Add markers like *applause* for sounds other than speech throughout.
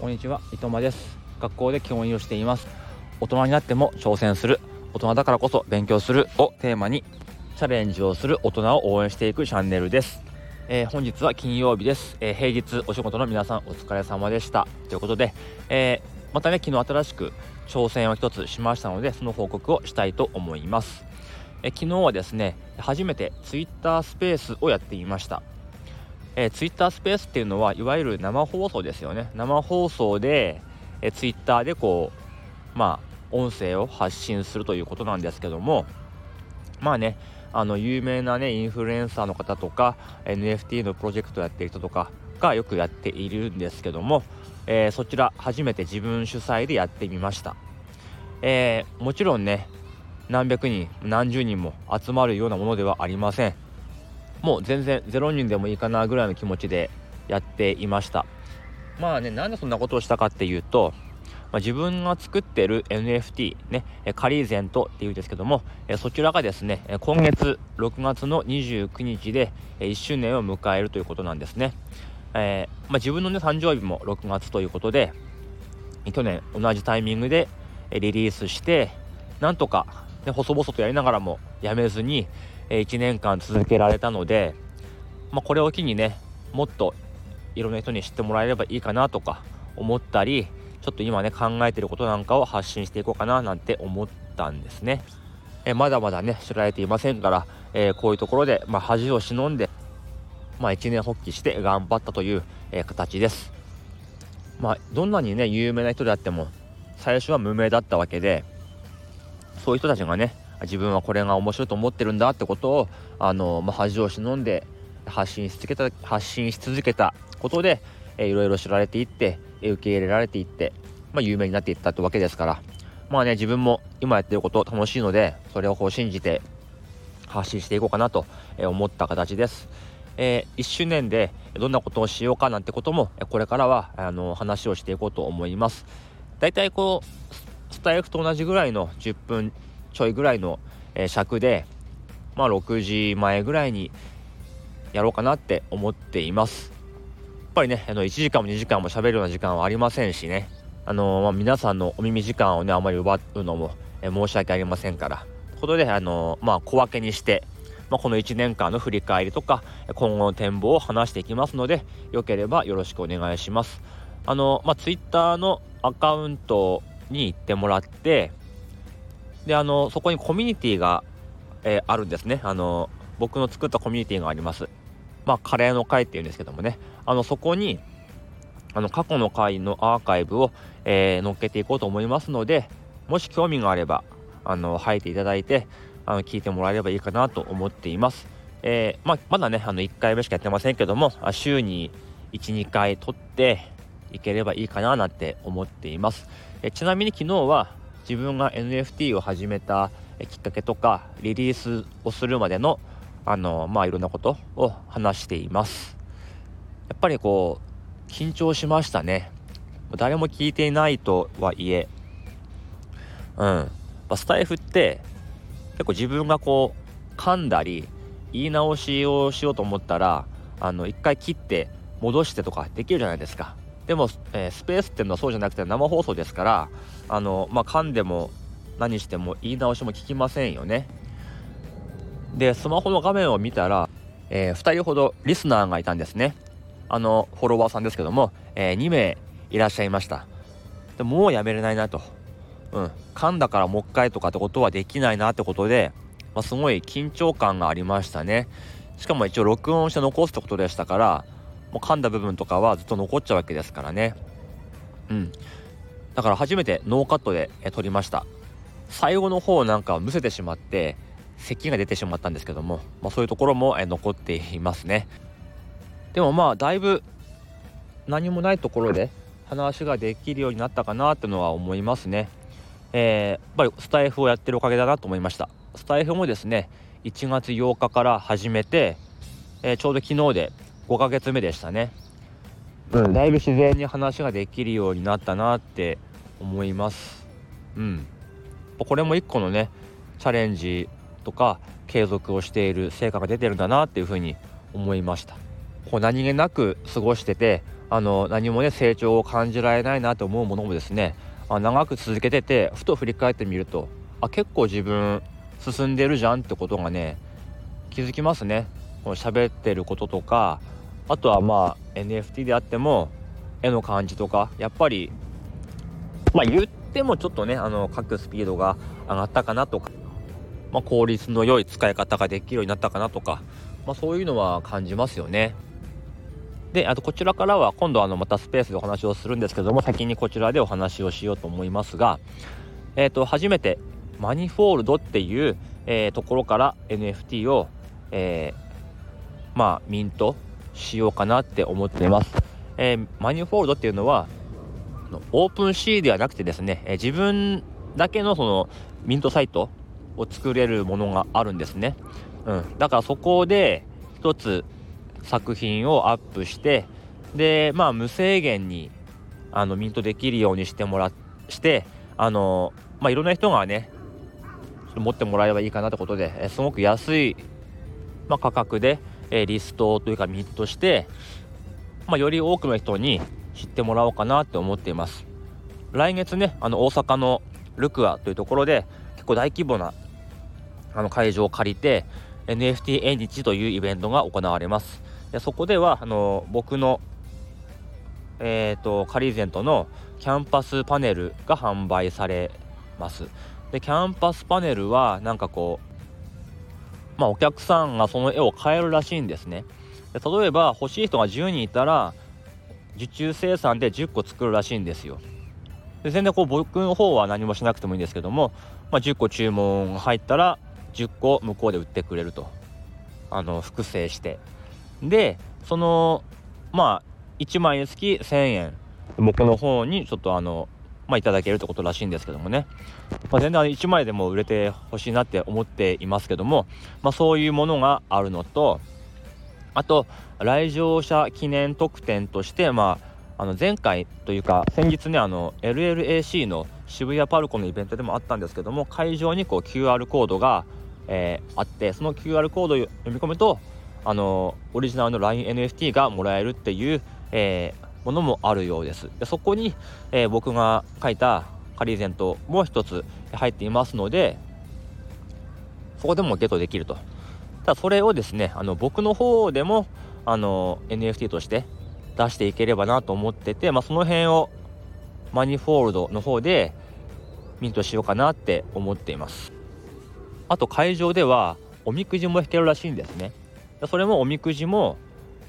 こんにちは伊藤間です。学校で教員をしています。大人になっても挑戦する大人だからこそ勉強するをテーマにチャレンジをする大人を応援していくチャンネルです、えー、本日は金曜日です、えー、平日お仕事の皆さんお疲れ様でした。ということで、えー、またね昨日新しく挑戦を一つしましたのでその報告をしたいと思います。え昨日はですね初めて Twitter スペースをやってみました。えー、ツイッタースペースっていうのはいわゆる生放送ですよね。生放送で、えー、ツイッターでこうまあ音声を発信するということなんですけども。まあねあの有名なねインフルエンサーの方とか NFT のプロジェクトやってる人とかがよくやっているんですけども、えー、そちら初めて自分主催でやってみました、えー、もちろんね何百人何十人も集まるようなものではありません。もう全然0人でもいいかなぐらいの気持ちでやっていました。まあねなんでそんなことをしたかっていうと、まあ、自分が作ってる NFT ねカリーゼントっていうんですけどもそちらがですね今月6月の29日で1周年を迎えるということなんですね、えー、まあ、自分のね誕生日も6月ということで去年同じタイミングでリリースしてなんとか、ね、細々とやりながらもやめずにえ1年間続けられたので、まあ、これを機にねもっといろんな人に知ってもらえればいいかなとか思ったりちょっと今ね考えてることなんかを発信していこうかななんて思ったんですね。えまだまだね知られていませんから、えー、こういうところで、まあ、恥を忍んで、まあ、一年発起して頑張ったという、えー、形です。まあ、どんなにね有名な人であっても最初は無名だったわけでそういう人たちがね自分はこれが面白いと思ってるんだってことをあの、まあ、恥を忍んで発信し続けた発信し続けたことで、いろいろ知られていって、受け入れられていって、まあ、有名になっていったってわけですからまあね自分も今やってること楽しいのでそれをこう信じて発信していこうかなと思った形です。えー、1周年でどんなことをしようかなんてこともこれからはあの話をしていこうと思います。だいたいこうスタイフと同じぐらいの10分ちょいぐらいの、え、尺で、まあ、6時前ぐらいにやろうかなって思っています。やっぱりね、あの1時間も2時間も喋るような時間はありませんしね、あのー、まあ、皆さんのお耳時間をね、あまり奪うのも、え、申し訳ありませんから、ということで、あのー、まあ、小分けにして、まあ、この1年間の振り返りとか、今後の展望を話していきますので、よければよろしくお願いします。あのまあ、Twitter のアカウントに行ってもらって、であのそこにコミュニティが、えー、あるんですね。あの僕の作ったコミュニティがあります。まあカレーの会っていうんですけどもね。あのそこにあの過去の回のアーカイブを、えー、載っけていこうと思いますのでもし興味があればあの入っていただいてあの聞いてもらえればいいかなと思っています、えー、まあまだねあの1回目しかやってませんけども週に12回撮っていければいいかななんて思っています、えちなみに昨日は自分が NFT を始めたきっかけとかリリースをするまでのあのまあいろんなことを話しています。やっぱりこう緊張しましたね。誰も聞いていないとはいえ。うん。スタイフって結構自分がこう噛んだり言い直しをしようと思ったらあの一回切って戻してとかできるじゃないですか。でも、えー、スペースっていうのはそうじゃなくて生放送ですからあの、まあ、噛んでも何しても言い直しも聞きませんよね。でスマホの画面を見たら、えー、2人ほどリスナーがいたんですね。あのフォロワーさんですけども、えー、2名いらっしゃいました。でもうやめれないなと、うん、噛んだからもう一回とかってことはできないなってことで、まあ、すごい緊張感がありましたね。しかも一応録音して残すってことでしたからもう噛んだ部分とかはずっと残っちゃうわけですからね。うん。だから初めてノーカットで撮りました。最後の方なんかむせてしまって咳が出てしまったんですけども、まあ、そういうところも残っていますね。でもまあだいぶ何もないところで話ができるようになったかなっていうのは思いますね。えー、やっぱりスタイフをやってるおかげだなと思いました。スタイフもですね1月8日から始めて、えー、ちょうど昨日で5ヶ月目でしたね、うん、だいぶ自然に話ができるようになったなって思います。うん。これも一個のねチャレンジとか継続をしている成果が出てるんだなっていうふうに思いました。こう何気なく過ごしててあの何もね成長を感じられないなと思うものもですねあ長く続けててふと振り返ってみるとあ結構自分進んでるじゃんってことがね気づきますね。この喋ってることとかあとはまあ NFT であっても絵の感じとかやっぱりまあ言ってもちょっとねあの書くスピードが上がったかなとか、まあ、効率の良い使い方ができるようになったかなとか、まあ、そういうのは感じますよね。であとこちらからは今度あのまたスペースでお話をするんですけども先にこちらでお話をしようと思いますが、えー、と初めてマニフォールドっていう、えー、ところから NFT を、えー、まあミントしようかなって思ってます。えー、マニフォールドっていうのはオープンシーではなくてですね、え自分だけのそのミントサイトを作れるものがあるんですね。うん、だからそこで一つ作品をアップしてでまあ無制限にあのミントできるようにしてもらしてあのまあいろんな人がね持ってもらえばいいかなってことで、すごく安い、まあ、価格で、えリストというかミントして、まあ、より多くの人に知ってもらおうかなって思っています。来月ねあの大阪のルクアというところで結構大規模なあの会場を借りて NFT 縁日というイベントが行われます。でそこではあの僕のえーと、カリーゼントのキャンパスパネルが販売されます。でキャンパスパネルはなんかこうまあお客さんがその絵を買えるらしいんですね。で例えば欲しい人が10人いたら受注生産で10個作るらしいんですよ。で全然こう僕の方は何もしなくてもいいんですけども、まあ、10個注文が入ったら10個向こうで売ってくれると。あの複製して。でそのまあ1枚につき1000円。僕の方にちょっとあのまあいただけるってことらしいんですけどもね、まあ、全然1枚でも売れてほしいなって思っていますけども、まあ、そういうものがあるのとあと来場者記念特典として、まあ、あの前回というか先日ねの LLAC の渋谷パルコのイベントでもあったんですけども会場にこう QR コードが、えー、あってその QR コードを読み込むとあのオリジナルの LINENFT がもらえるっていう、えー、ものもあるようです。でそこに、えー、僕が書いたカリーゼントも一つ入っていますのでそこでもゲットできると。ただそれをですねあの僕の方でもあの NFT として出していければなと思ってて、まあ、その辺をマニフォールドの方でミントしようかなって思っています。あと会場ではおみくじも引けるらしいんですね。それもおみくじも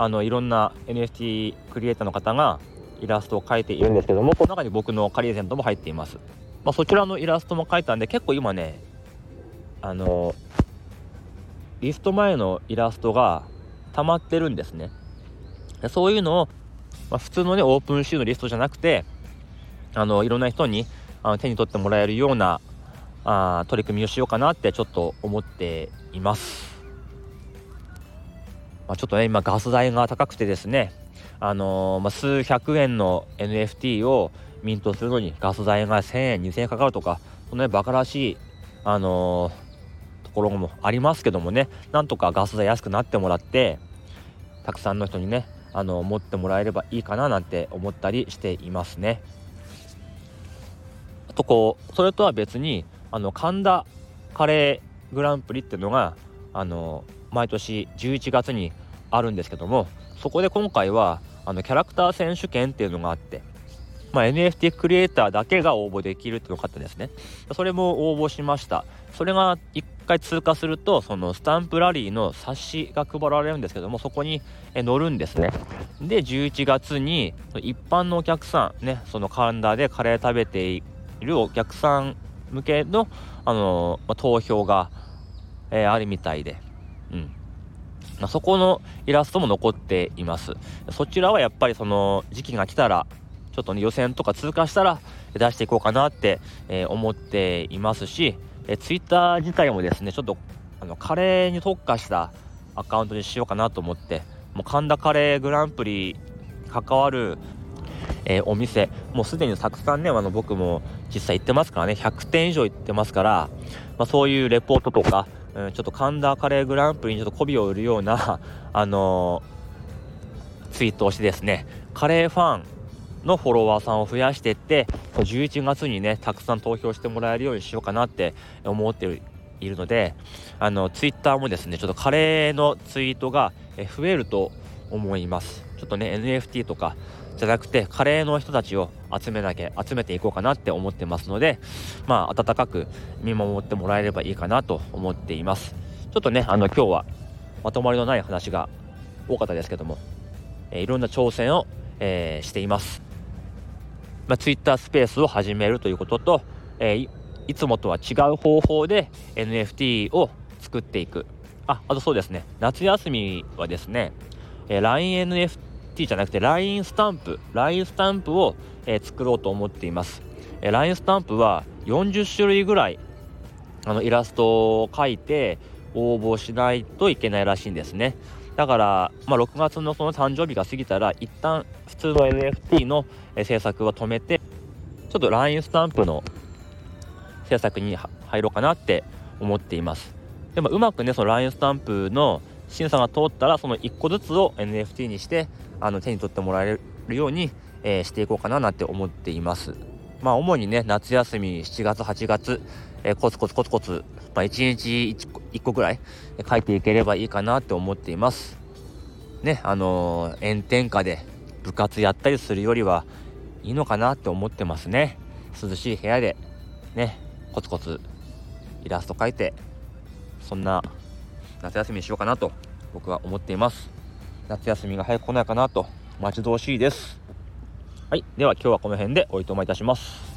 あのいろんな NFT クリエイターの方がイラストを描いているんですけどもこの中に僕のカリーゼントも入っています、まあ、そちらのイラストも描いたんで結構今ねあのリスト前のイラストが溜まってるんですね。そういうのを、まあ、普通のねオープンシーのリストじゃなくてあのいろんな人にあの手に取ってもらえるようなあ取り組みをしようかなってちょっと思っています、まあ、ちょっとね今ガス代が高くてですねあのー、まあ、数百円の NFT をミントするのにガス代が1000円2000円かかるとかそのねバカらしいあのーところもありますけどもねなんとかガス代安くなってもらってたくさんの人にねあの持ってもらえればいいかななんて思ったりしていますね。あとこうそれとは別にあの神田カレーグランプリっていうのがあの毎年11月にあるんですけどもそこで今回はあのキャラクター選手権っていうのがあってまあ、NFT クリエイターだけが応募できるっていうのがあったんですね。それも応募しました。それが1回通過すると、そのスタンプラリーの冊子が配られるんですけども、そこに乗るんですね。で、11月に一般のお客さん、ね、そのカレンダーでカレー食べているお客さん向けの、あのまあ、投票が、えー、あるみたいで、うん。まあ、そこのイラストも残っています。そちらはやっぱりその時期が来たらちょっとね予選とか通過したら出していこうかなって、えー、思っていますし、えー、ツイッター自体もですねちょっとあのカレーに特化したアカウントにしようかなと思ってもう神田カレーグランプリ関わる、えー、お店もうすでにたくさんねあの僕も実際行ってますからね100店以上行ってますから、まあ、そういうレポートとか、うん、ちょっと神田カレーグランプリにちょっと媚びを売るような *laughs* あのツイートをしてですねカレーファンのフォロワーさんを増やしていって11月にねたくさん投票してもらえるようにしようかなって思っているのであのツイッターもですねちょっとカレーのツイートが増えると思います。ちょっとね NFT とかじゃなくてカレーの人たちを集めなきゃ集めていこうかなって思ってますのでまあ温かく見守ってもらえればいいかなと思っています。ちょっとねあの今日はまとまりのない話が多かったですけども、えー、いろんな挑戦を、えー、しています。まあ、Twitter スペースを始めるということと、えー、いつもとは違う方法で NFT を作っていく。ああとそうですね。夏休みはですね、えー、LINENFT T じゃなくて LINE スタンプ LINE スタンプを、えー、作ろうと思っています、えー、LINE スタンプは40種類ぐらいあのイラストを描いて応募しないといけないらしいんですね。だから、まあ、6月のその誕生日が過ぎたら一旦普通の NFT の制作は止めてちょっと LINE スタンプの制作に入ろうかなって思っています。でもうまくねその LINE スタンプの審査が通ったらその1個ずつを NFT にしてあの手に取ってもらえるように、えー、していこうかななんて思っています。まあ主にね夏休み7月8月、えー、コツコツコツコツ、まあ、1日 1, 1個ぐらい書いていければいいかなって思っています。ねあのー、炎天下で部活やったりするよりはいいのかなって思ってますね。涼しい部屋でねコツコツイラスト描いてそんな夏休みにしようかなと僕は思っています。夏休みが早く来ないかなと待ち遠しいです。はい。では今日はこの辺でおいとまいたします。